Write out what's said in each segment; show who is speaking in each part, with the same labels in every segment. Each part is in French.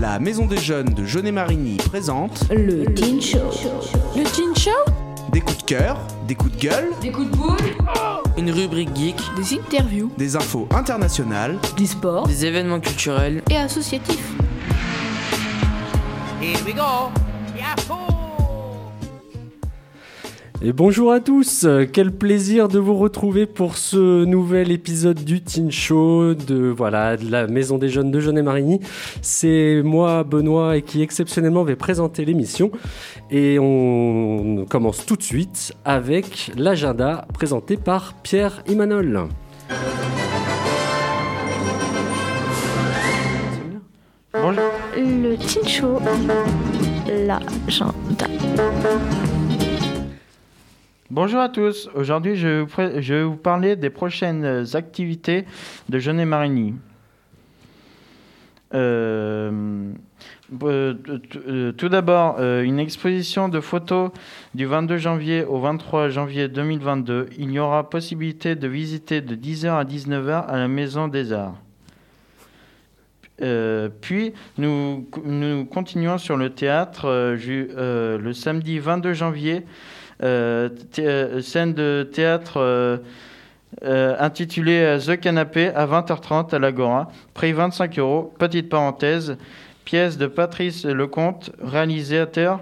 Speaker 1: La Maison des Jeunes de Jeunet-Marigny présente
Speaker 2: Le Teen Show.
Speaker 3: Le Teen Show
Speaker 1: des coups de cœur, des coups de gueule,
Speaker 3: Des coups de boule
Speaker 4: Une rubrique geek,
Speaker 3: Des interviews
Speaker 1: des infos internationales,
Speaker 2: Du sport
Speaker 4: des événements culturels.
Speaker 3: et associatifs.
Speaker 5: Et bonjour à tous, quel plaisir de vous retrouver pour ce nouvel épisode du Teen Show de voilà la Maison des Jeunes de Jeunet Marigny. C'est moi Benoît et qui exceptionnellement vais présenter l'émission et on commence tout de suite avec l'agenda présenté par Pierre Imanol.
Speaker 2: Le Teen Show. L'agenda.
Speaker 6: Bonjour à tous. Aujourd'hui, je, vais vous parler des prochaines activités de Jeunet Marigny. Euh, euh, euh, tout d'abord, une exposition de photos du 22 janvier au 23 janvier 2022. Il y aura possibilité de visiter de 10h à 19h à la Maison des Arts. Puis, nous, continuons sur le théâtre le samedi 22 janvier. Euh, euh, scène de théâtre euh, intitulée The Canapé à 20h30 à l'Agora. Prix 25 euros. Petite parenthèse. Pièce de Patrice Lecomte, réalisateur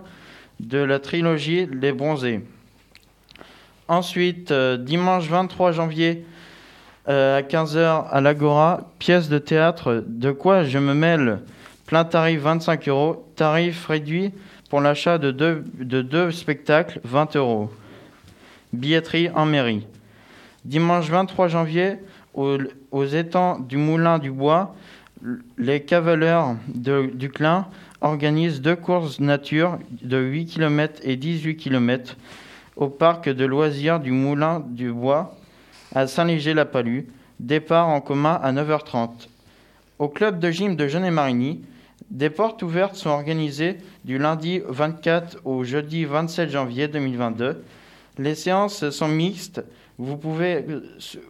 Speaker 6: de la trilogie Les Bronzés. Ensuite, dimanche 23 janvier à 15h à l'Agora, pièce de théâtre De quoi je me mêle? Plein tarif 25 euros, tarif réduit pour l'achat de deux, de deux spectacles 20 euros. Billetterie en mairie. Dimanche 23 janvier, au- aux étangs du Moulin du Bois, les cavaliers de- du Clin organisent deux courses nature de 8 km et 18 km au parc de loisirs du Moulin du Bois à Saint-Léger-la-Palue. Départ en commun à 9h30. Au club de gym de Jeunet-Marigny, des portes ouvertes sont organisées du lundi 24 au jeudi 27 janvier 2022. Les séances sont mixtes. Vous pouvez,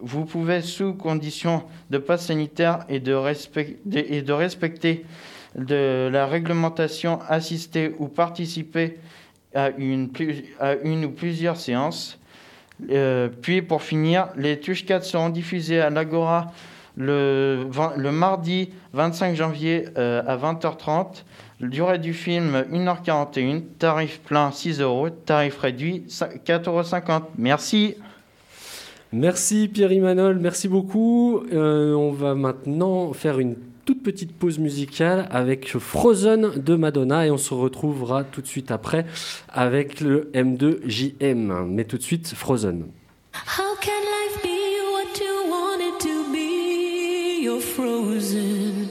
Speaker 6: vous pouvez sous condition de passe sanitaire et de, respecter de la réglementation, assister ou participer à une, ou plusieurs séances. Euh, puis pour finir, les 4 seront diffusées à l'Agora le, mardi 25 janvier euh, à 20h30. Durée du film 1h41, tarif plein 6 euros, tarif réduit 4,50 euros. Merci.
Speaker 5: Merci Pierre Imanol, merci beaucoup. Euh, on va maintenant faire une toute petite pause musicale avec Frozen de Madonna et on se retrouvera tout de suite après avec le M2JM. Mais tout de suite Frozen.
Speaker 7: How can life be You're frozen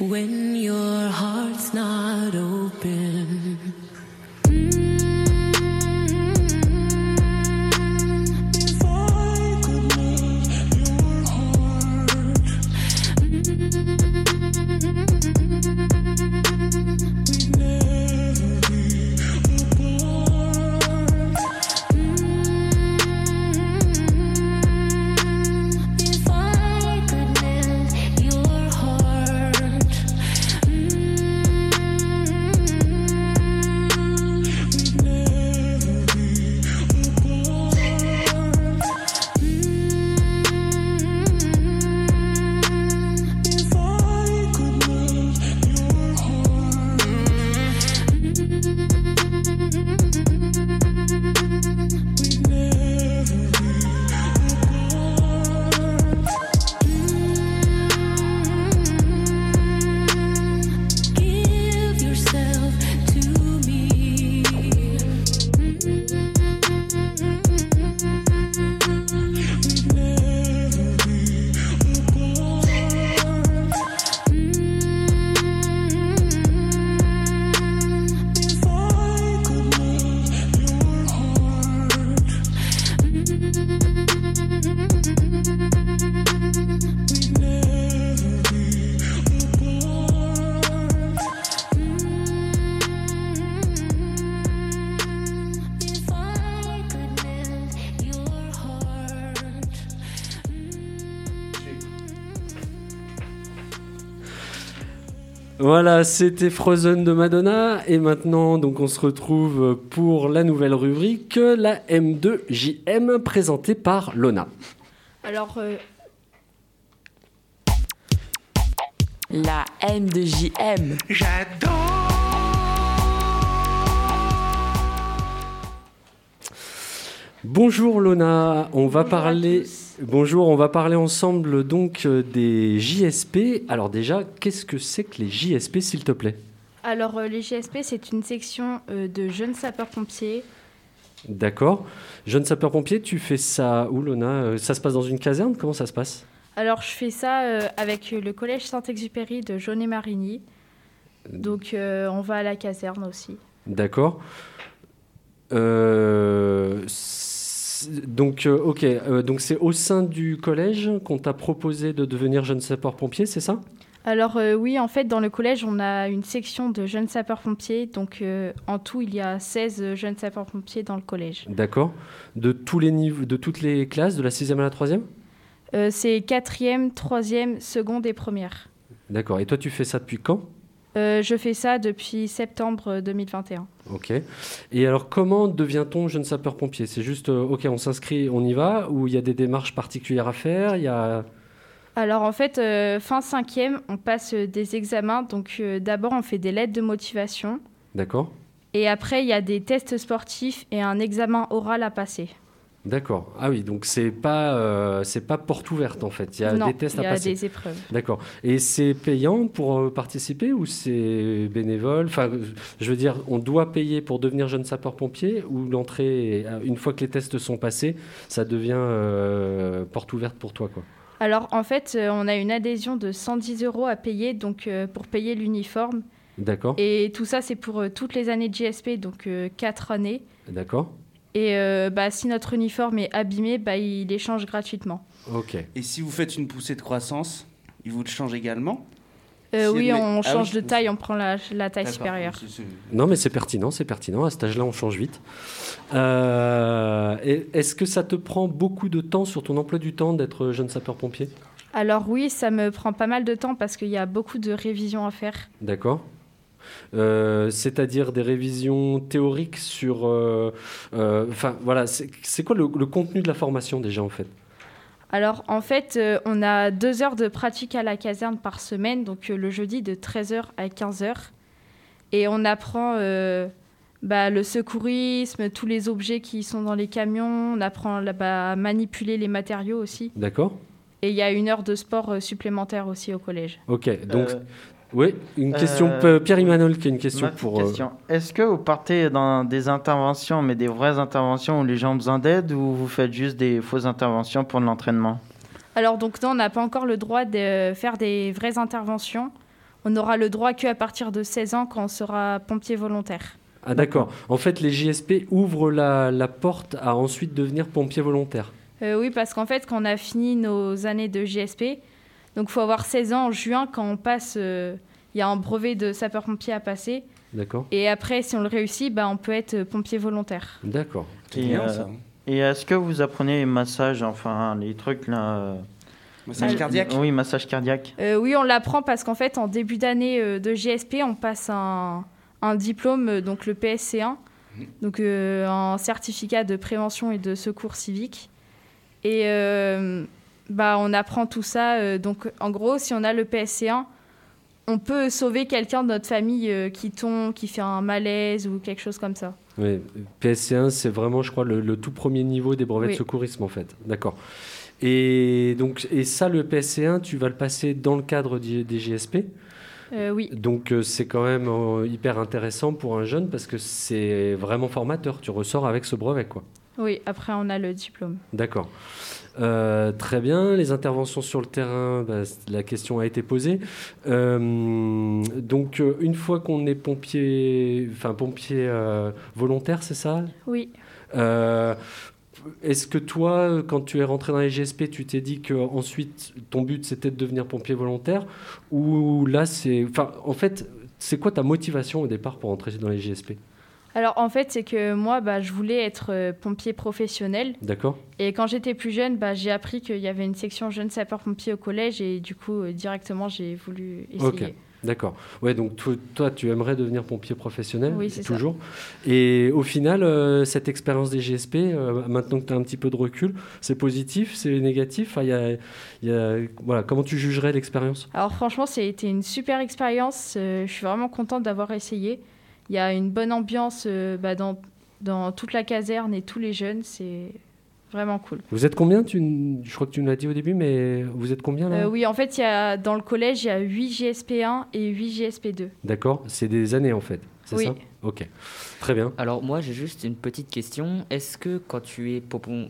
Speaker 7: when your heart's not open.
Speaker 5: Voilà, c'était Frozen de Madonna. Et maintenant, donc, on se retrouve pour la nouvelle rubrique, la M2JM, présentée par Lona.
Speaker 3: Alors, euh,
Speaker 4: La M de
Speaker 5: Bonjour Lona, on va
Speaker 3: Bonjour
Speaker 5: parler. Bonjour, on va parler ensemble donc euh, des JSP. Alors déjà, qu'est-ce que c'est que les JSP, s'il te plaît?
Speaker 3: Alors euh, les GSP, c'est une section euh, de jeunes sapeurs-pompiers.
Speaker 5: D'accord. Jeune sapeur-pompier, tu fais ça où Lona? Ça se passe dans une caserne? Comment ça se passe?
Speaker 3: Alors, je fais ça avec le collège Saint-Exupéry de Jaunet-Marigny. Donc, on va à la caserne aussi.
Speaker 5: D'accord. Euh, donc, euh, ok. euh, donc, c'est au sein du collège qu'on t'a proposé de devenir jeune sapeur-pompier, c'est ça?
Speaker 3: Alors, euh, oui, en fait, dans le collège, on a une section de jeunes sapeurs-pompiers. Donc, en tout, il y a 16 jeunes sapeurs-pompiers dans le collège.
Speaker 5: D'accord. De tous les niveaux, de toutes les classes, de la sixième à la troisième?
Speaker 3: Euh, c'est quatrième, troisième, seconde et première.
Speaker 5: D'accord. Et toi, tu fais ça depuis quand?
Speaker 3: Euh, je fais ça depuis septembre 2021.
Speaker 5: Ok. Et alors, comment devient-on jeune sapeur-pompier? C'est juste, euh, ok, on s'inscrit, on y va, ou il y a des démarches particulières à faire? Il y a...
Speaker 3: Alors en fait, euh, fin cinquième, on passe euh, des examens. Donc euh, d'abord, on fait des lettres de motivation.
Speaker 5: D'accord.
Speaker 3: Et après, il y a des tests sportifs et un examen oral à passer.
Speaker 5: D'accord. Ah oui, donc c'est pas, euh, c'est pas porte ouverte en fait. Il y a
Speaker 3: non,
Speaker 5: des tests
Speaker 3: il y
Speaker 5: à
Speaker 3: a
Speaker 5: passer.
Speaker 3: des épreuves.
Speaker 5: D'accord. Et c'est payant pour euh, participer ou c'est bénévole? Enfin, je veux dire, on doit payer pour devenir jeune sapeur-pompier ou l'entrée, euh, une fois que les tests sont passés, ça devient euh, porte ouverte pour toi, quoi?
Speaker 3: Alors en fait, on a une adhésion de 110 euros à payer donc euh, pour payer l'uniforme.
Speaker 5: D'accord.
Speaker 3: Et tout ça, c'est pour toutes les années de GSP, donc 4 années.
Speaker 5: D'accord.
Speaker 3: Et euh, bah, si notre uniforme est abîmé, bah, il échange gratuitement.
Speaker 5: Ok.
Speaker 1: Et si vous faites une poussée de croissance, il vous le change également?
Speaker 3: Euh,
Speaker 1: Si
Speaker 3: oui,
Speaker 1: elle
Speaker 3: on
Speaker 1: Ah
Speaker 3: change
Speaker 1: oui,
Speaker 3: de taille, on prend la, la taille supérieure.
Speaker 5: Non, mais c'est pertinent, c'est pertinent. À cet âge-là, on change vite. Euh, Est-ce que ça te prend beaucoup de temps sur ton emploi du temps d'être jeune sapeur-pompier?
Speaker 3: Alors oui, ça me prend pas mal de temps parce qu'il y a beaucoup de révisions à faire.
Speaker 5: D'accord. Euh, C'est-à-dire des révisions théoriques sur. euh, euh, Enfin, voilà, c'est c'est quoi le, le contenu de la formation déjà en fait?
Speaker 3: Alors en fait, euh, on a deux heures de pratique à la caserne par semaine, donc euh, le jeudi de 13h à 15h. Et on apprend euh, bah, le secourisme, tous les objets qui sont dans les camions, on apprend là, bah, à manipuler les matériaux aussi.
Speaker 5: D'accord
Speaker 3: Et il y a une heure de sport euh, supplémentaire aussi au collège.
Speaker 5: Ok, donc.
Speaker 6: Euh,
Speaker 5: oui, une question.
Speaker 6: euh,
Speaker 5: Pierre Imanol qui a une question pour. euh.
Speaker 6: Est-ce que vous partez dans des interventions, mais des vraies interventions où les gens ont besoin d'aide, ou vous faites juste des fausses interventions pour de l'entraînement?
Speaker 3: Alors donc non, on n'a pas encore le droit de faire des vraies interventions. On aura le droit qu'à partir de 16 ans quand on sera pompier volontaire.
Speaker 5: Ah, d'accord. En fait, les JSP ouvrent la, la porte à ensuite devenir pompier volontaire.
Speaker 3: Euh, oui, parce qu'en fait, quand on a fini nos années de GSP, donc faut avoir 16 ans en juin quand on passe. euh, Il y a un brevet de sapeur-pompier à passer.
Speaker 5: D'accord
Speaker 3: Et après, si on le réussit, bah, on peut être euh, pompier volontaire.
Speaker 5: D'accord.
Speaker 1: C'est
Speaker 6: Et,
Speaker 1: bien
Speaker 6: euh,
Speaker 1: ça.
Speaker 6: Et est-ce que vous apprenez les massages, enfin les trucs là euh,
Speaker 1: Massage cardiaque
Speaker 6: Oui, massage cardiaque.
Speaker 3: Euh, oui, on l'apprend parce qu'en fait, en début d'année de GSP, on passe un, un diplôme, donc le PSC1, donc euh, un certificat de prévention et de secours civique. Et euh, bah, on apprend tout ça. euh, donc, en gros, si on a le PSC1, on peut sauver quelqu'un de notre famille euh, qui tombe, qui fait un malaise ou quelque chose comme ça.
Speaker 5: Oui, PSC1, c'est vraiment, je crois, le, le tout premier niveau des brevets
Speaker 3: Oui.
Speaker 5: de secourisme, en fait. D'accord. Et, donc, et ça, le PSC1, tu vas le passer dans le cadre des, des JSP.
Speaker 3: Euh, oui,
Speaker 5: Donc, euh, c'est quand même euh, hyper intéressant pour un jeune parce que c'est vraiment formateur. Tu ressors avec ce brevet, quoi.
Speaker 3: Oui. Après, on a le diplôme.
Speaker 5: D'accord. Euh, très bien. Les interventions sur le terrain, bah, la question a été posée. Euh, donc, euh, une fois qu'on est pompier, enfin pompier euh, volontaire, c'est ça?
Speaker 3: Oui.
Speaker 5: Est-ce que toi, quand tu es rentré dans les GSP, tu t'es dit que ensuite ton but c'était de devenir pompier volontaire? Ou là c'est, enfin, en fait, c'est quoi ta motivation au départ pour entrer dans les GSP
Speaker 3: Alors, en fait, c'est que moi, bah, je voulais être euh, pompier professionnel.
Speaker 5: D'accord
Speaker 3: Et quand j'étais plus jeune, bah, j'ai appris qu'il y avait une section jeunes sapeurs-pompiers au collège et du coup, euh, directement, j'ai voulu essayer.
Speaker 5: Ok. D'accord. Ouais, donc to- toi, tu aimerais devenir pompier professionnel
Speaker 3: Oui, c'est ça.
Speaker 5: toujours. Et au final, euh, cette expérience des GSP, maintenant que tu as un petit peu de recul, c'est positif, c'est négatif? Enfin, y a- il y a- voilà, Comment tu jugerais l'expérience?
Speaker 3: Alors franchement, ça été une super expérience. je suis vraiment contente d'avoir essayé. Il y a une bonne ambiance euh, bah, dans, dans toute la caserne et tous les jeunes. C'est vraiment cool.
Speaker 5: Vous êtes combien? Tu, Je crois que tu nous l'as dit au début, mais vous êtes combien là?
Speaker 3: Euh, oui, en fait, il y a, dans le collège, il y a 8 GSP1 et 8 GSP2.
Speaker 5: D'accord C'est des années en fait, c'est
Speaker 3: Oui.
Speaker 5: ça? Ok. Très bien.
Speaker 8: Alors moi j'ai juste une petite question. Est-ce que quand tu es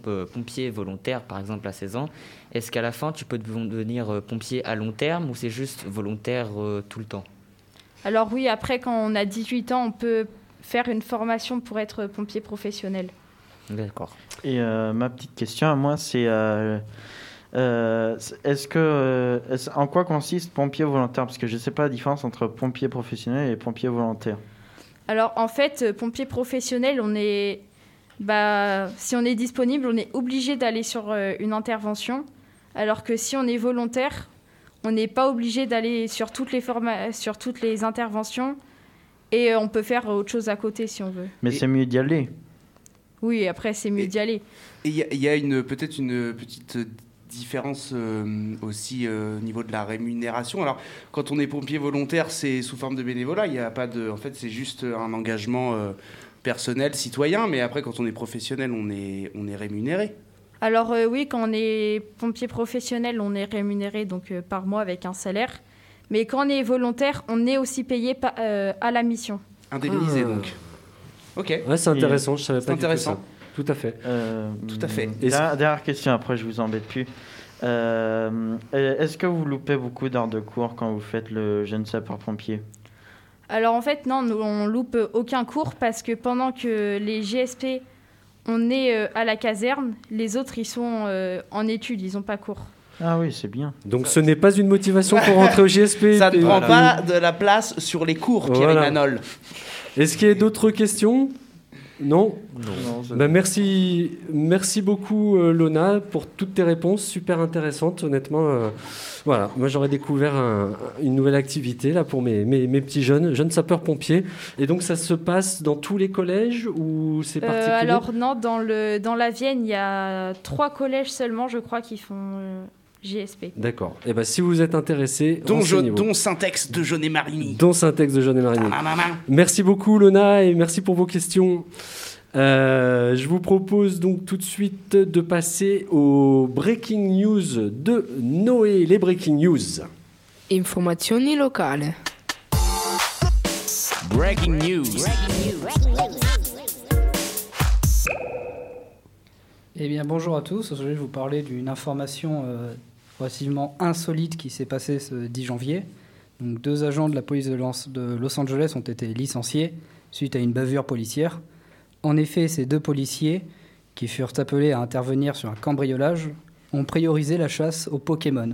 Speaker 8: euh, pompier volontaire par exemple à 16 ans, est-ce qu'à la fin tu peux devenir euh, pompier à long terme ou c'est juste volontaire euh, tout le temps?
Speaker 3: Alors oui, après, quand on a 18 ans, on peut faire une formation pour être pompier professionnel.
Speaker 8: D'accord.
Speaker 6: Et euh, ma petite question à moi, c'est euh, euh, est-ce que en quoi consiste pompier volontaire? Parce que je ne sais pas la différence entre pompier professionnel et pompier volontaire.
Speaker 3: Alors en fait, pompier professionnel, on est, bah, si on est disponible, on est obligé d'aller sur euh, une intervention, alors que si on est volontaire, on n'est pas obligé d'aller sur toutes les sur toutes les interventions, et euh, on peut faire autre chose à côté si on veut.
Speaker 6: Mais
Speaker 1: Et-
Speaker 6: c'est mieux d'y aller.
Speaker 3: Oui, après c'est mieux
Speaker 1: Et-
Speaker 3: d'y aller.
Speaker 1: Et il y a, il y a une peut-être une petite différence euh, aussi euh, au niveau de la rémunération. Alors, quand on est pompier volontaire, c'est sous forme de bénévolat. Il y a pas de, en fait, c'est juste un engagement euh, personnel, citoyen. Mais après, quand on est professionnel, on est, on est rémunéré.
Speaker 3: Alors euh, oui, quand on est pompier professionnel, on est rémunéré donc euh, par mois avec un salaire. Mais quand on est volontaire, on est aussi payé pa- euh, à la mission.
Speaker 1: Indemnisé,
Speaker 5: Ah.
Speaker 1: donc. Ok.
Speaker 5: Ouais, c'est intéressant, je savais
Speaker 1: C'est
Speaker 5: pas du tout
Speaker 1: intéressant.
Speaker 5: ça. Tout à fait.
Speaker 6: Euh,
Speaker 1: Tout à fait.
Speaker 5: Est-ce-
Speaker 6: Dernière, dernière question, après je vous embête plus. Euh, Est-ce que vous loupez beaucoup d'heures de cours quand vous faites le jeune sapeur-pompier?
Speaker 3: Alors en fait, non, nous, on loupe aucun cours parce que pendant que les GSP, on est euh, à la caserne, les autres, ils sont euh, en études, ils n'ont pas cours.
Speaker 6: Ah oui, c'est bien.
Speaker 5: Donc ce n'est pas une motivation pour rentrer au GSP.
Speaker 1: Ça ne prend pas de la place sur les cours, Pierre
Speaker 5: Voilà.
Speaker 1: Manol.
Speaker 5: Est-ce qu'il y a d'autres questions? Non
Speaker 6: Non,
Speaker 5: Bah, merci, merci beaucoup euh, Lona pour toutes tes réponses, super intéressantes honnêtement. euh, voilà, moi j'aurais découvert un- une nouvelle activité là pour mes, mes, mes petits jeunes, jeunes sapeurs-pompiers. Et donc ça se passe dans tous les collèges ou c'est
Speaker 3: Euh,
Speaker 5: particulier?
Speaker 3: alors non, dans, le, dans la Vienne, il y a trois collèges seulement, je crois, qui font GSP.
Speaker 5: D'accord. Et ben si vous êtes intéressé,
Speaker 1: Dont, je, dont Syntex de Jeunet Marini.
Speaker 5: Dont Syntex de Jeanne et Marigny.
Speaker 1: Nanana.
Speaker 5: Merci beaucoup Lona et merci pour vos questions. Euh, je vous propose donc tout de suite de passer au breaking news de Noé, les breaking news.
Speaker 4: Informazioni locali.
Speaker 1: Breaking news.
Speaker 9: Eh bien, bonjour à tous. Aujourd'hui, je vais vous parler d'une information euh, relativement insolite qui s'est passée ce 10 janvier. Donc, deux agents de la police de Los Angeles ont été licenciés suite à une bavure policière. En effet, ces deux policiers, qui furent appelés à intervenir sur un cambriolage, ont priorisé la chasse aux Pokémon.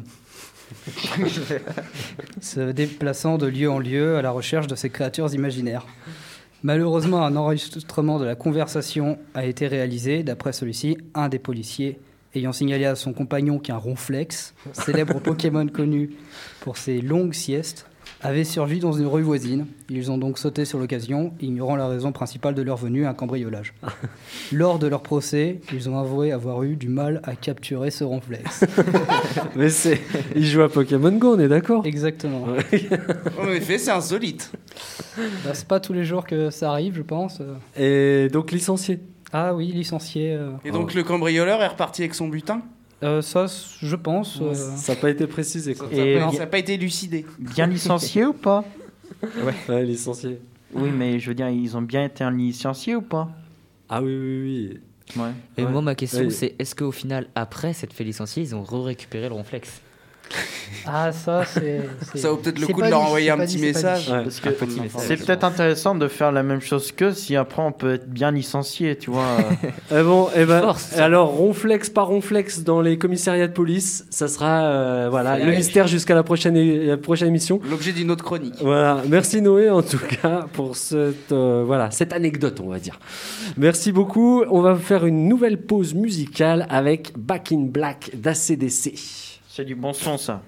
Speaker 9: se déplaçant de lieu en lieu à la recherche de ces créatures imaginaires. Malheureusement, un enregistrement de la conversation a été réalisé. D'après celui-ci, un des policiers ayant signalé à son compagnon qu'un ronflex, célèbre Pokémon connu pour ses longues siestes, avait surgi dans une rue voisine. Ils ont donc sauté sur l'occasion, ignorant la raison principale de leur venue, un cambriolage. Lors de leur procès, ils ont avoué avoir eu du mal à capturer ce ronflex.
Speaker 5: Mais c'est, il joue à Pokémon Go, on est d'accord
Speaker 9: Exactement.
Speaker 1: En effet, c'est insolite.
Speaker 9: Bah, c'est pas tous les jours que ça arrive, je pense.
Speaker 5: Et donc licencié.
Speaker 9: Ah oui, licencié. euh,
Speaker 1: Et donc le cambrioleur est reparti avec son butin?
Speaker 9: Euh, ça, je pense. euh,
Speaker 5: Ça n'a pas été précisé quoi.
Speaker 1: Ça
Speaker 6: Et
Speaker 1: n'a
Speaker 6: bien-
Speaker 1: pas été élucidé.
Speaker 6: bien licencié ou pas?
Speaker 5: Ouais, licencié.
Speaker 6: Oui, mais je veux dire, ils ont bien été licenciés ou pas?
Speaker 5: Ah oui, oui, oui.
Speaker 6: Ouais.
Speaker 8: Et
Speaker 5: Ouais.
Speaker 8: moi ma question
Speaker 5: Ouais.
Speaker 8: c'est est-ce qu'au final après s'être fait licencier ils ont re-récupéré le ronflex?
Speaker 9: Ah, ça, c'est.
Speaker 1: Ça vaut peut-être le coup de leur envoyer un petit message.
Speaker 6: C'est peut-être intéressant de faire la même chose que si après on peut être bien licencié, tu vois. euh.
Speaker 5: Bon, eh ben,
Speaker 8: Force.
Speaker 5: alors ronflex par ronflex dans les commissariats de police, ça sera euh, voilà le mystère jusqu'à la prochaine, é- la prochaine émission.
Speaker 1: L'objet d'une autre chronique.
Speaker 5: Voilà, merci Noé en tout cas pour cette, euh, voilà, cette anecdote, on va dire. Merci beaucoup. On va faire une nouvelle pause musicale avec Back in Black d'ACDC.
Speaker 6: C'est du bon son ça.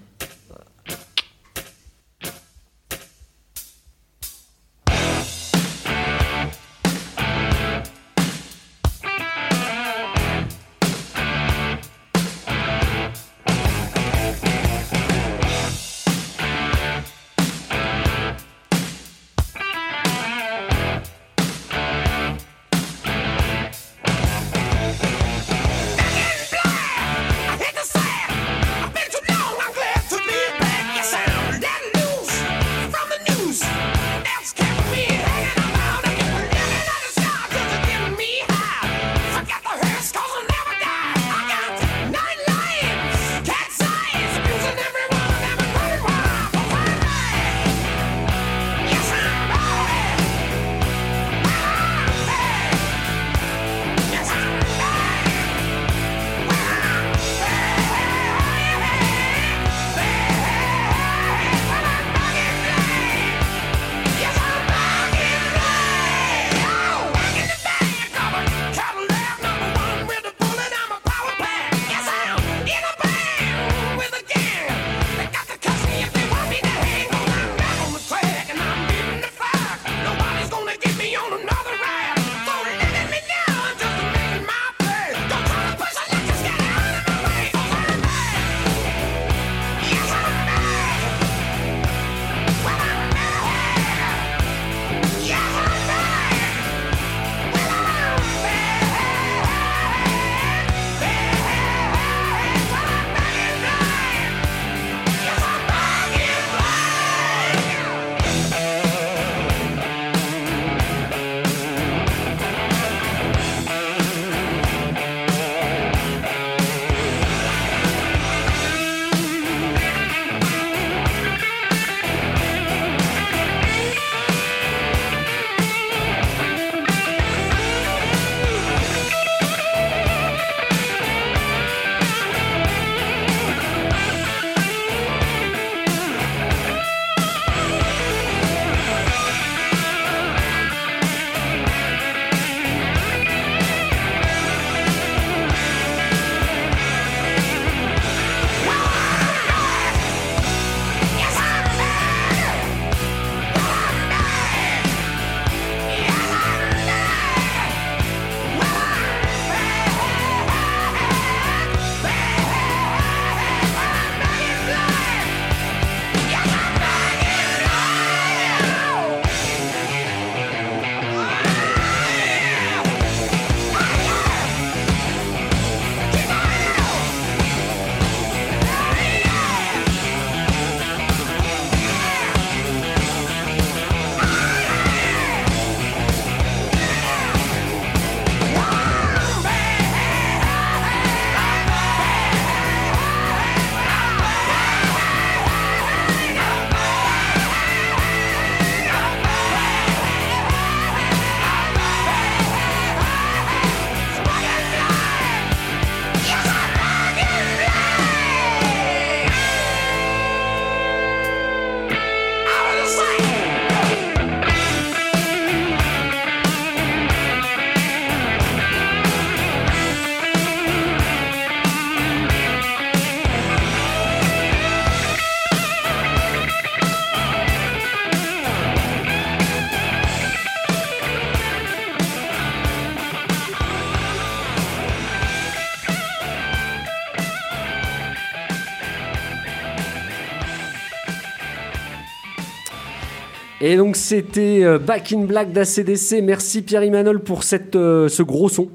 Speaker 5: C'était euh, Back in Black d'ACDC. Merci Pierre Imanol pour euh, ce gros son.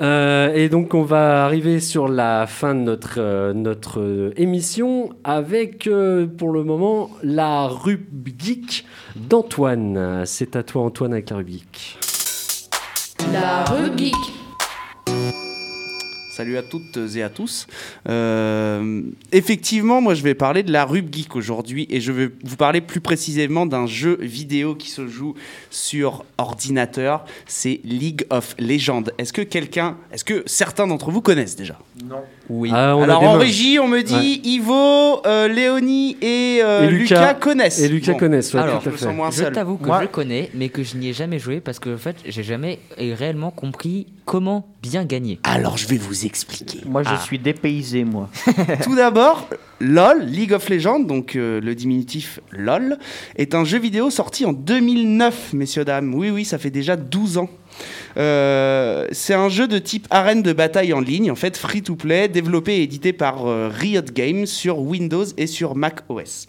Speaker 5: Euh, et donc on va arriver sur la fin de notre, émission avec pour le moment la rubrique d'Antoine. C'est à toi Antoine avec la rubrique.
Speaker 4: La rubrique.
Speaker 1: Salut à toutes et à tous. Euh, effectivement, moi je vais parler de la Rub Geek aujourd'hui et je vais vous parler plus précisément d'un jeu vidéo qui se joue sur ordinateur. C'est League of Legends. Est-ce que quelqu'un, est-ce que certains d'entre vous connaissent déjà?
Speaker 8: Oui.
Speaker 5: Ah,
Speaker 1: Alors en régie, on me dit Ivo, euh, Léonie et, euh,
Speaker 5: Et Lucas.
Speaker 1: Lucas, connaissent.
Speaker 5: Et Lucas
Speaker 1: Bon,
Speaker 5: connaissent, ouais,
Speaker 8: Alors,
Speaker 5: tout à
Speaker 1: je
Speaker 5: fait.
Speaker 8: Je
Speaker 1: seul.
Speaker 8: t'avoue que
Speaker 6: Moi-
Speaker 8: je connais, mais que je n'y ai jamais joué parce que en fait, j'ai jamais réellement compris comment bien gagner.
Speaker 1: Alors je vais vous expliquer.
Speaker 6: Moi, je
Speaker 8: Ah.
Speaker 6: suis dépaysé, moi.
Speaker 1: Tout d'abord, LOL, League of Legends, donc euh, le diminutif LOL, est un jeu vidéo sorti en 2009, messieurs, dames. Oui, oui, ça fait déjà 12 ans. Euh, c'est un jeu de type arène de bataille en ligne, en fait free to play, développé et édité par euh, Riot Games sur Windows et sur Mac OS.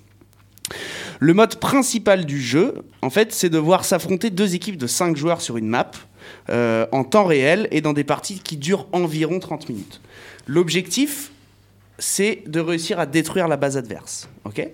Speaker 1: Le mode principal du jeu, en fait, c'est de voir s'affronter deux équipes de 5 joueurs sur une map euh, en temps réel et dans des parties qui durent environ 30 minutes. L'objectif, c'est de réussir à détruire la base adverse. Ok?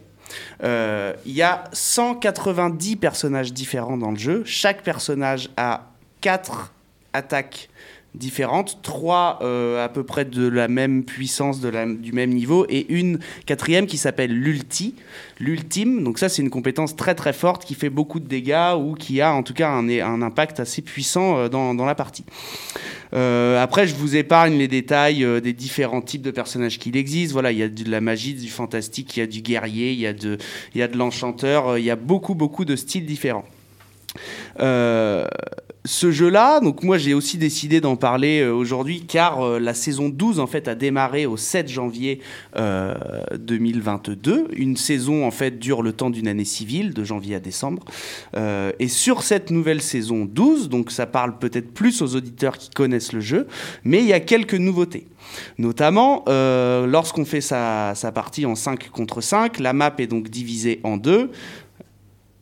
Speaker 1: Euh, Il y a 190 personnages différents dans le jeu. Chaque personnage a 4 attaques différentes, 3 à peu près de la même puissance, de la- du même niveau, et une quatrième qui s'appelle l'ulti, l'ultime. Donc ça, c'est une compétence très très forte qui fait beaucoup de dégâts ou qui a en tout cas un, un impact assez puissant euh, dans, dans la partie. Euh, après, je vous épargne les détails euh, des différents types de personnages qu'il existe. Voilà, il y a de la magie, du fantastique, il y a du guerrier, il y a de, il y a de l'enchanteur, euh, il y a beaucoup, beaucoup de styles différents. Euh, ce jeu-là, donc moi j'ai aussi décidé d'en parler euh, aujourd'hui car euh, la saison 12 en fait a démarré au 7 janvier euh, 2022. Une saison en fait dure le temps d'une année civile, de janvier à décembre. Euh, et sur cette nouvelle saison 12, donc ça parle peut-être plus aux auditeurs qui connaissent le jeu, mais il y a quelques nouveautés. Notamment, lorsqu'on fait sa, sa partie en 5 contre 5, la map est donc divisée en deux.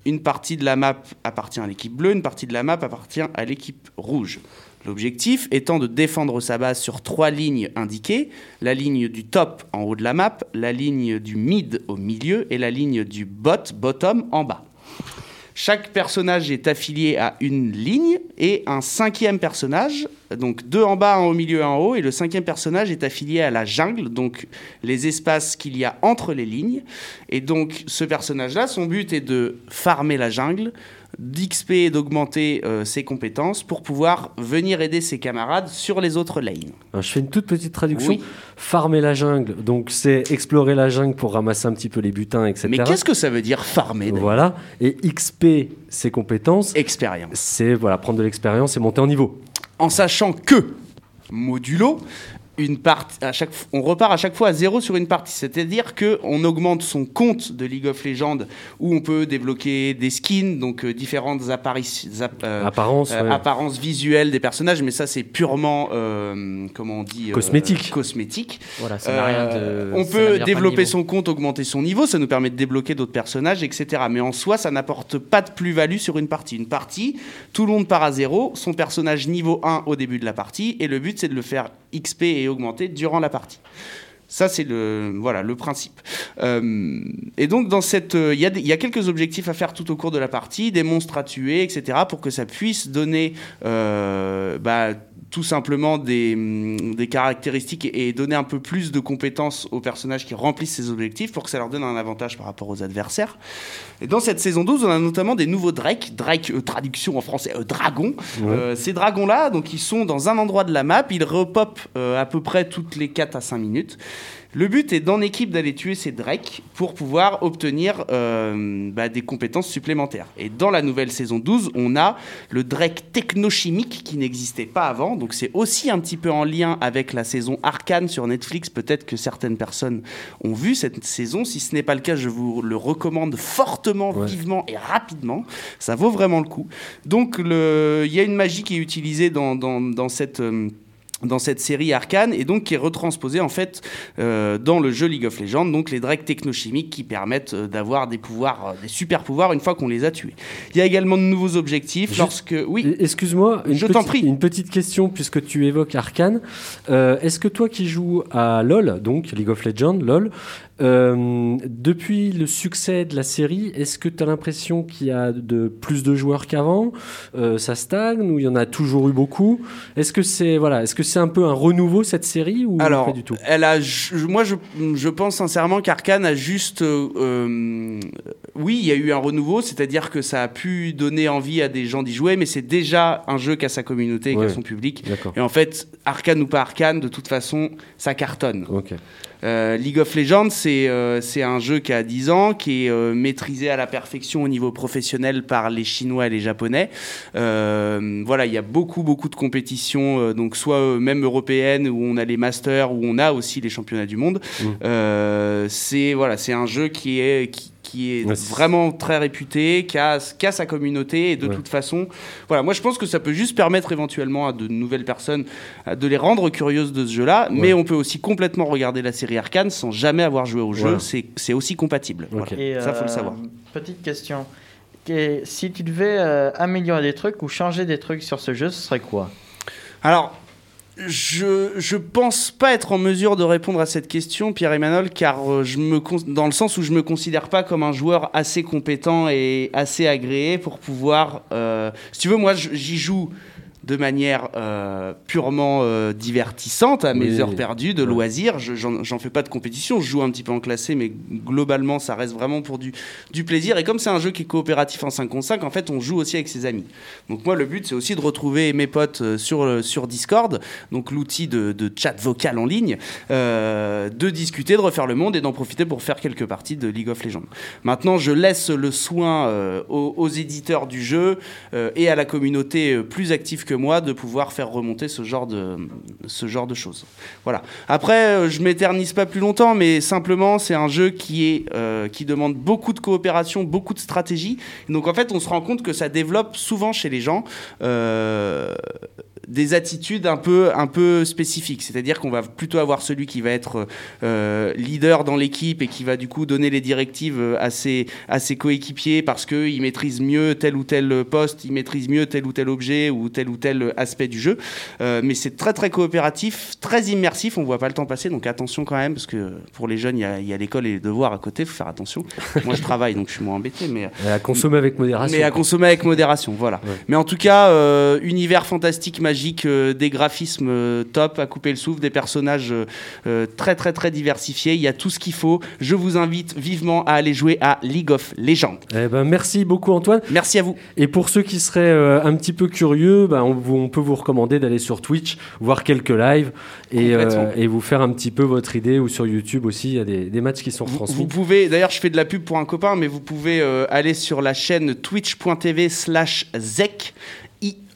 Speaker 1: Une partie de la map appartient à l'équipe bleue, une partie de la map appartient à l'équipe rouge. L'objectif étant de défendre sa base sur trois lignes indiquées, la ligne du top en haut de la map, la ligne du mid au milieu et la ligne du bot, bottom, en bas. Chaque personnage est affilié à une ligne et un cinquième personnage, donc deux en bas, un au milieu, un en haut, et le cinquième personnage est affilié à la jungle, donc les espaces qu'il y a entre les lignes. Et donc ce personnage-là, son but est de farmer la jungle, d'XP et d'augmenter euh, ses compétences pour pouvoir venir aider ses camarades sur les autres lanes.
Speaker 5: Alors, je fais une toute petite traduction.
Speaker 1: Oui.
Speaker 5: Farmer la jungle, donc c'est explorer la jungle pour ramasser un petit peu les butins, etc.
Speaker 1: Mais qu'est-ce que ça veut dire farmer
Speaker 5: Voilà. Et XP, ses compétences,
Speaker 1: Expérience.
Speaker 5: c'est voilà, prendre de l'expérience et monter en niveau.
Speaker 1: en sachant que modulo une partie à chaque on repart à chaque fois à zéro sur une partie c'est-à-dire que on augmente son compte de League of Legends où on peut débloquer des skins donc euh, différentes apparitions
Speaker 5: Apparence, ouais.
Speaker 1: apparences visuelles des personnages mais ça c'est purement euh, comment on dit euh,
Speaker 5: Cosmétique.
Speaker 1: cosmétique
Speaker 8: Voilà, ça n'a rien de.
Speaker 1: euh, on peut développer son compte, augmenter son niveau, ça nous permet de débloquer d'autres personnages, etc. Mais en soi, ça n'apporte pas de plus-value sur une partie. Une partie, tout le monde part à zéro, son personnage niveau 1 au début de la partie, et le but c'est de le faire XP et augmenter durant la partie. Ça, c'est le, voilà, le principe. Euh, et donc, dans cette, euh, il y, y a quelques objectifs à faire tout au cours de la partie, des monstres à tuer, etc., pour que ça puisse donner euh, bah, tout simplement des, hum, des caractéristiques et, et donner un peu plus de compétences aux personnages qui remplissent ces objectifs pour que ça leur donne un avantage par rapport aux adversaires. Et dans cette saison 12, on a notamment des nouveaux Drake, Drake, euh, traduction en français, euh, dragon. Euh, ces dragons-là, donc ils sont dans un endroit de la map, ils repopent euh, à peu près toutes les 4 à 5 minutes. Le but est dans équipe d'aller tuer ces Drake pour pouvoir obtenir euh, bah, des compétences supplémentaires. Et dans la nouvelle saison 12, on a le Drake technochimique qui n'existait pas avant. Donc c'est aussi un petit peu en lien avec la saison Arcane sur Netflix. Peut-être que certaines personnes ont vu cette saison. Si ce n'est pas le cas, je vous le recommande fortement,
Speaker 5: Ouais.
Speaker 1: vivement et rapidement. Ça vaut vraiment le coup. Donc le- il y a une magie qui est utilisée dans, dans- dans cette... euh, dans cette série Arcane et donc qui est retransposé en fait euh, dans le jeu League of Legends, donc les drakes technochimiques qui permettent euh, d'avoir des pouvoirs, euh, des super pouvoirs une fois qu'on les a tués. Il y a également de nouveaux objectifs
Speaker 5: Juste-
Speaker 1: lorsque oui.
Speaker 5: Excuse-moi,
Speaker 1: Je
Speaker 5: petite-
Speaker 1: t'en prie.
Speaker 5: une petite question puisque tu évoques Arkane. Euh, Est-ce que toi qui joues à LoL, donc League of Legends, LoL, euh, depuis le succès de la série, est-ce que tu as l'impression qu'il y a de plus de joueurs qu'avant? Euh, Ça stagne ou il y en a toujours eu beaucoup? Est-ce que c'est voilà, est-ce que c'est un peu un renouveau cette série ou
Speaker 1: Alors,
Speaker 5: pas du tout?
Speaker 1: elle a, moi, je, je pense sincèrement qu'Arkane a juste, euh, oui, il y a eu un renouveau, c'est-à-dire que ça a pu donner envie à des gens d'y jouer, mais c'est déjà un jeu qui a sa communauté, et qui a son public. Et en fait, Arcane ou pas Arcane, de toute façon, ça cartonne.
Speaker 5: Ok.
Speaker 1: Euh, League of Legends, c'est euh, c'est un jeu qui a 10 ans, qui est euh, maîtrisé à la perfection au niveau professionnel par les Chinois et les Japonais. Euh, voilà, il y a beaucoup, beaucoup de compétitions, euh, donc soit même européennes, où on a les masters, où on a aussi les championnats du monde.
Speaker 5: Mm.
Speaker 1: Euh, c'est voilà, c'est un jeu qui est, qui, qui est
Speaker 5: Ouais,
Speaker 1: vraiment très réputé, qui a, qui a sa communauté, et de
Speaker 5: Ouais.
Speaker 1: toute façon, voilà, moi je pense que ça peut juste permettre éventuellement à de nouvelles personnes de les rendre curieuses de ce jeu-là,
Speaker 5: Ouais.
Speaker 1: mais on peut aussi complètement regarder la série Arcane sans jamais avoir joué au jeu, c'est aussi compatible.
Speaker 5: Ok.
Speaker 1: Voilà.
Speaker 6: Et,
Speaker 1: Ça, faut le
Speaker 6: euh,
Speaker 1: savoir.
Speaker 6: Petite question. Que- si tu devais euh, améliorer des trucs ou changer des trucs sur ce jeu, ce serait quoi?
Speaker 1: Alors, je, je pense pas être en mesure de répondre à cette question, Pierre-Emmanuel, car euh, je me dans le sens où je me considère pas comme un joueur assez compétent et assez agréé pour pouvoir. euh, si tu veux, moi, j'y joue de manière euh, purement euh, divertissante à mes
Speaker 5: Oui.
Speaker 1: heures perdues de loisirs. Je- J'en j'en fais pas de compétition, je joue un petit peu en classé, mais globalement, ça reste vraiment pour du, du plaisir. Et comme c'est un jeu qui est coopératif en 5 contre 5, en fait, on joue aussi avec ses amis. Donc moi, le but, c'est aussi de retrouver mes potes euh, sur, sur Discord, donc l'outil de, de chat vocal en ligne, euh, de discuter, de refaire le monde et d'en profiter pour faire quelques parties de League of Legends. Maintenant, je laisse le soin aux, aux éditeurs du jeu et à la communauté plus active que moi de pouvoir faire remonter ce genre de, ce genre de choses. Voilà. Après, euh, je m'éternise pas plus longtemps, mais simplement, c'est un jeu qui, est, euh, qui demande beaucoup de coopération, beaucoup de stratégie. Donc en fait, on se rend compte que ça développe souvent chez les gens euh, des attitudes un peu, un peu spécifiques. C'est-à-dire qu'on va plutôt avoir celui qui va être euh, leader dans l'équipe et qui va du coup donner les directives euh, à ses, à ses coéquipiers parce qu'il maîtrise mieux tel ou tel poste, il maîtrise mieux tel ou tel objet ou tel ou tel aspect du jeu. Euh, mais c'est très très coopératif, très immersif, on voit pas le temps passer, donc attention quand même, parce que pour les jeunes, il y a, il y a l'école et les devoirs à côté, faut faire attention. Moi je travaille, donc je suis moins embêté, mais...
Speaker 5: Et à consommer avec modération.
Speaker 1: Mais à consommer avec modération, voilà.
Speaker 5: Ouais.
Speaker 1: Mais en tout cas, euh, univers fantastique, magique, euh, des graphismes euh, top, à couper le souffle, des personnages euh, très très très diversifiés. Il y a tout ce qu'il faut. Je vous invite vivement à aller jouer à League of Legends.
Speaker 5: Eh ben, merci beaucoup Antoine.
Speaker 1: Merci à vous.
Speaker 5: Et pour ceux qui seraient un petit peu curieux, ben, on, peut vous recommander d'aller sur Twitch, voir quelques lives et, vous faire un petit peu votre idée ou sur YouTube aussi, il y a des, des matchs qui sont transmis.
Speaker 1: vous pouvez, d'ailleurs, je fais de la pub pour un copain, mais vous pouvez euh, aller sur la chaîne twitch.tv slash ZEC.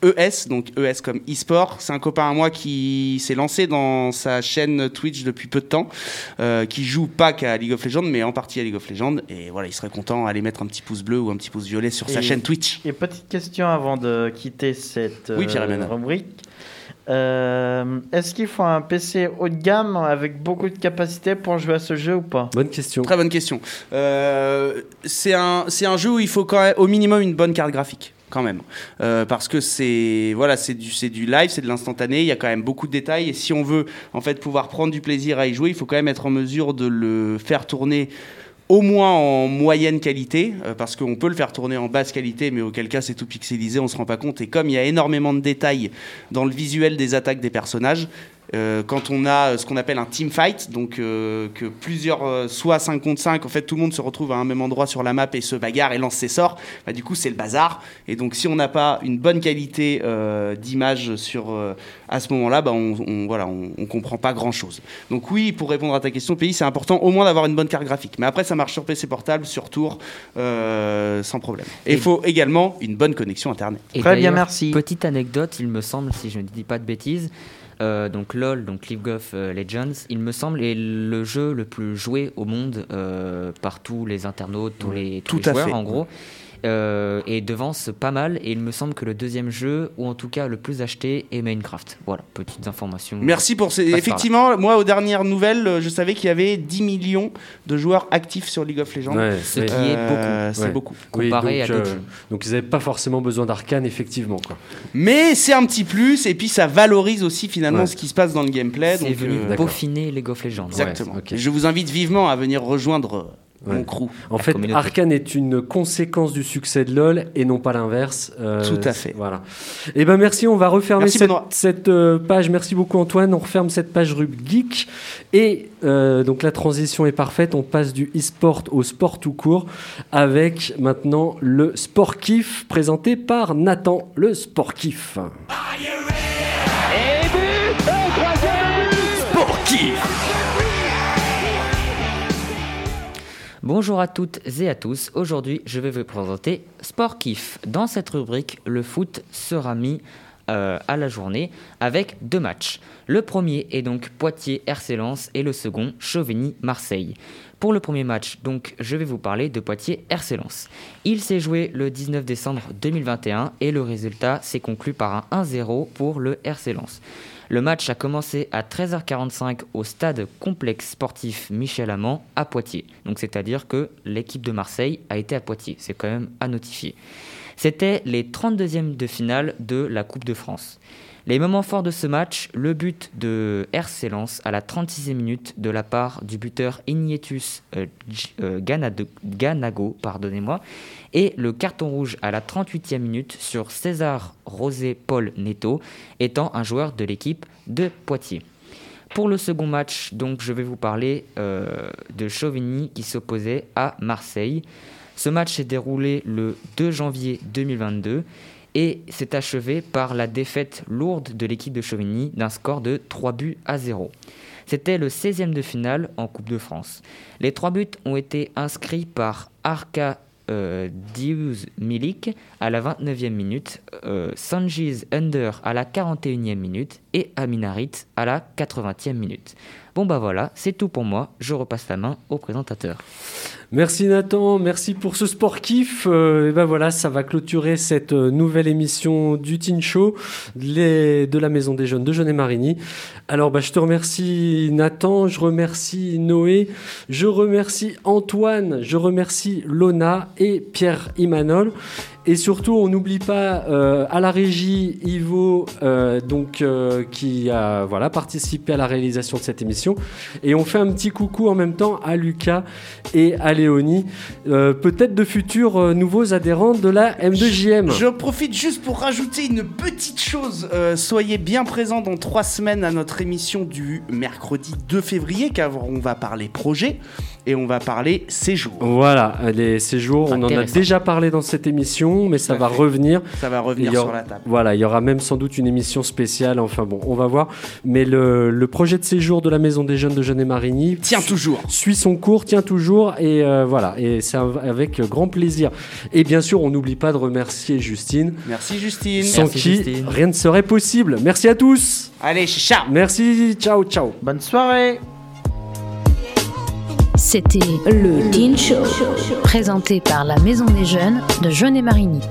Speaker 1: IES, donc ES comme e-sport. C'est un copain à moi qui s'est lancé dans sa chaîne Twitch depuis peu de temps, euh, qui joue pas qu'à League of Legends, mais en partie à League of Legends. Et voilà, il serait content d'aller mettre un petit pouce bleu ou un petit pouce violet sur sa chaîne Twitch.
Speaker 6: Et petite question avant de quitter cette
Speaker 1: Oui,
Speaker 6: euh, rubrique. Euh, Est-ce qu'il faut un PC haut de gamme avec beaucoup de capacité pour jouer à ce jeu ou pas?
Speaker 5: Bonne question.
Speaker 1: Très bonne question. Euh, c'est un, c'est un jeu où il faut quand même, au minimum une bonne carte graphique. Quand même, Euh, parce que c'est voilà, c'est du, live, c'est de l'instantané. Il y a quand même beaucoup de détails. Et si on veut en fait pouvoir prendre du plaisir à y jouer, il faut quand même être en mesure de le faire tourner au moins en moyenne qualité, euh, parce qu'on peut le faire tourner en basse qualité, mais auquel cas c'est tout pixelisé, on se rend pas compte. Et comme il y a énormément de détails dans le visuel des attaques des personnages, euh, quand on a euh, ce qu'on appelle un team fight, donc euh, que plusieurs, euh, soit 5 contre 5, en fait tout le monde se retrouve à un même endroit sur la map et se bagarre et lance ses sorts, bah, du coup c'est le bazar. Et donc si on n'a pas une bonne qualité euh, d'image sur euh, à ce moment-là, bah, on, on- voilà, on, on comprend pas grand-chose. Donc oui, pour répondre à ta question, pays, c'est important au moins d'avoir une bonne carte graphique. Mais après ça marche sur PC portable, sur tour, euh, sans problème. Et il faut également une bonne connexion internet.
Speaker 8: Et
Speaker 6: Très bien, merci.
Speaker 8: Petite anecdote, il me semble, si je ne dis pas de bêtises, euh, donc LOL, donc League of euh, Legends, il me semble, est le jeu le plus joué au monde euh, par tous les internautes, tous les, tous
Speaker 1: Tout
Speaker 8: les
Speaker 1: à
Speaker 8: joueurs
Speaker 1: fait.
Speaker 8: en gros. Euh, et devance pas mal. Et il me semble que le deuxième jeu, ou en tout cas le plus acheté, est Minecraft. Voilà, petites informations.
Speaker 1: Merci pour ces. Effectivement, moi, aux dernières nouvelles, euh, je savais qu'il y avait 10 millions de joueurs actifs sur League of Legends.
Speaker 5: Ouais,
Speaker 8: Ce qui est beaucoup.
Speaker 1: Euh, C'est
Speaker 5: Ouais.
Speaker 1: beaucoup.
Speaker 5: Oui,
Speaker 8: comparé
Speaker 5: donc,
Speaker 8: à d'autres
Speaker 5: euh,
Speaker 8: jeux.
Speaker 5: donc ils n'avaient pas forcément besoin d'arcane, effectivement. Quoi.
Speaker 1: Mais c'est un petit plus, et puis ça valorise aussi finalement
Speaker 5: Ouais.
Speaker 1: ce qui se passe dans le gameplay.
Speaker 8: C'est
Speaker 1: donc,
Speaker 8: venu
Speaker 1: euh,
Speaker 8: peaufiner League of Legends.
Speaker 1: Exactement. Je vous invite vivement à venir rejoindre euh,
Speaker 5: Ouais.
Speaker 1: mon crew.
Speaker 5: En fait,
Speaker 8: communauté.
Speaker 5: Arkane est une conséquence du succès de LoL et non pas l'inverse. Euh,
Speaker 1: Tout à fait.
Speaker 5: Voilà. Et ben merci, on va refermer
Speaker 1: Merci,
Speaker 5: cette,
Speaker 1: Benoît.
Speaker 5: cette, euh, page. Merci beaucoup Antoine. On referme cette page Rub Geek et euh, donc la transition est parfaite. On passe du e-sport au sport tout court avec maintenant le sport kiff présenté par Nathan, le sport kiff. Sport kiff.
Speaker 8: Bonjour à toutes et à tous. Aujourd'hui, je vais vous présenter Sport Kiff. Dans cette rubrique, le foot sera mis euh, à la journée avec deux matchs. Le premier est donc Poitiers-RC Lens et le second Chauvigny-Marseille. Pour le premier match, donc, je vais vous parler de Poitiers-RC Lens. Il s'est joué le 19 décembre 2021 et le résultat s'est conclu par un 1-0 pour le RC. Le match a commencé à 13h45 au stade complexe sportif Michel Amand à Poitiers. C'est-à-dire que l'équipe de Marseille a été à Poitiers. C'est quand même à notifier. C'était les 32e de finale de la Coupe de France. Les moments forts de ce match, le but de RC à la 36e minute de la part du buteur Ignetus euh, euh, Ganago, pardonnez-moi, et le carton rouge à la 38e minute sur César Rosé Paul Neto, étant un joueur de l'équipe de Poitiers. Pour le second match, donc, je vais vous parler euh, de Chauvigny qui s'opposait à Marseille. Ce match s'est déroulé le 2 janvier 2022 et s'est achevé par la défaite lourde de l'équipe de Chauvigny d'un score de 3 buts à 0. C'était le 16e de finale en Coupe de France. Les trois buts ont été inscrits par Arka euh, Diuz Milik à la 29e minute, euh, Sanjiz Under à la 41e minute et Aminarit à la 80e minute. Bon bah voilà, c'est tout pour moi, je repasse la main au présentateur.
Speaker 5: Merci Nathan, merci pour ce sport kiff. Euh, et ben voilà, ça va clôturer cette euh, nouvelle émission du Teen Show de la Maison des Jeunes de Jeunet Marigny. Alors bah, je te remercie Nathan, je remercie Noé, je remercie Antoine, je remercie Lona et Pierre Imanol. Et surtout, on n'oublie pas euh, à la régie Ivo, euh, donc euh, qui a voilà participé à la réalisation de cette émission. Et on fait un petit coucou en même temps à Lucas et à Léonie, peut-être de futurs nouveaux adhérents de la M2JM.
Speaker 1: Je profite juste pour rajouter une petite chose. Soyez bien présents dans trois semaines à notre émission du mercredi 2 février, car on va parler projet et on va parler séjour.
Speaker 5: Voilà, les séjours, on en a déjà parlé dans cette émission, mais ça va
Speaker 1: fait.
Speaker 5: revenir.
Speaker 1: Ça va revenir
Speaker 5: aura-
Speaker 1: sur la table.
Speaker 5: Voilà, il y aura même sans doute une émission spéciale, enfin bon, on va voir. Mais le, le projet de séjour de la Maison des Jeunes de Jeunet Marigny
Speaker 1: Tiens toujours.
Speaker 5: suit son cours, tient toujours, et euh, voilà, et c'est avec grand plaisir. Et bien sûr, on n'oublie pas de remercier Justine,
Speaker 1: Merci Justine.
Speaker 5: sans
Speaker 8: Merci,
Speaker 5: qui
Speaker 8: Justine.
Speaker 5: rien ne serait possible. Merci à tous.
Speaker 1: Allez, ciao.
Speaker 5: Merci, ciao, ciao.
Speaker 6: Bonne soirée
Speaker 2: C'était le Teen Show, présenté par la Maison des Jeunes de Jeunet-Marigny.